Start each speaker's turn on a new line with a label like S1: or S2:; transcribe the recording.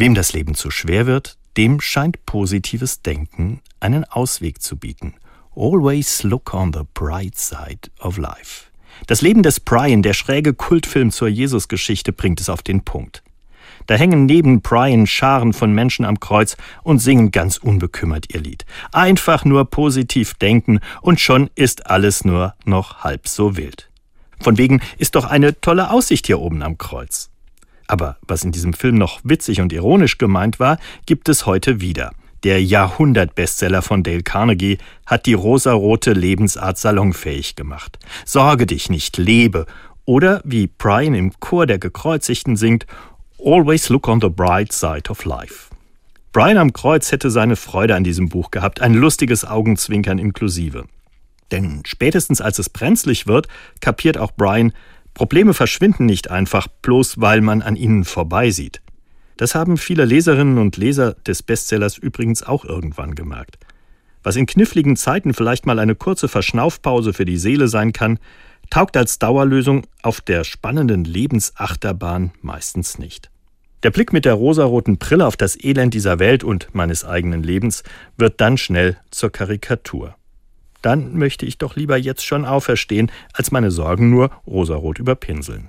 S1: Wem das Leben zu schwer wird, dem scheint positives Denken einen Ausweg zu bieten. Always look on the bright side of life. Das Leben des Brian, der schräge Kultfilm zur Jesusgeschichte, bringt es auf den Punkt. Da hängen neben Brian Scharen von Menschen am Kreuz und singen ganz unbekümmert ihr Lied. Einfach nur positiv denken und schon ist alles nur noch halb so wild. Von wegen ist doch eine tolle Aussicht hier oben am Kreuz. Aber was in diesem Film noch witzig und ironisch gemeint war, gibt es heute wieder. Der Jahrhundert-Bestseller von Dale Carnegie hat die rosarote Lebensart salonfähig gemacht. Sorge dich nicht, lebe. Oder wie Brian im Chor der Gekreuzigten singt, Always look on the bright side of life. Brian am Kreuz hätte seine Freude an diesem Buch gehabt, ein lustiges Augenzwinkern inklusive. Denn spätestens als es brenzlig wird, kapiert auch Brian, Probleme verschwinden nicht einfach, bloß weil man an ihnen vorbeisieht. Das haben viele Leserinnen und Leser des Bestsellers übrigens auch irgendwann gemerkt. Was in kniffligen Zeiten vielleicht mal eine kurze Verschnaufpause für die Seele sein kann, taugt als Dauerlösung auf der spannenden Lebensachterbahn meistens nicht. Der Blick mit der rosaroten Brille auf das Elend dieser Welt und meines eigenen Lebens wird dann schnell zur Karikatur. Dann möchte ich doch lieber jetzt schon auferstehen, als meine Sorgen nur rosarot überpinseln.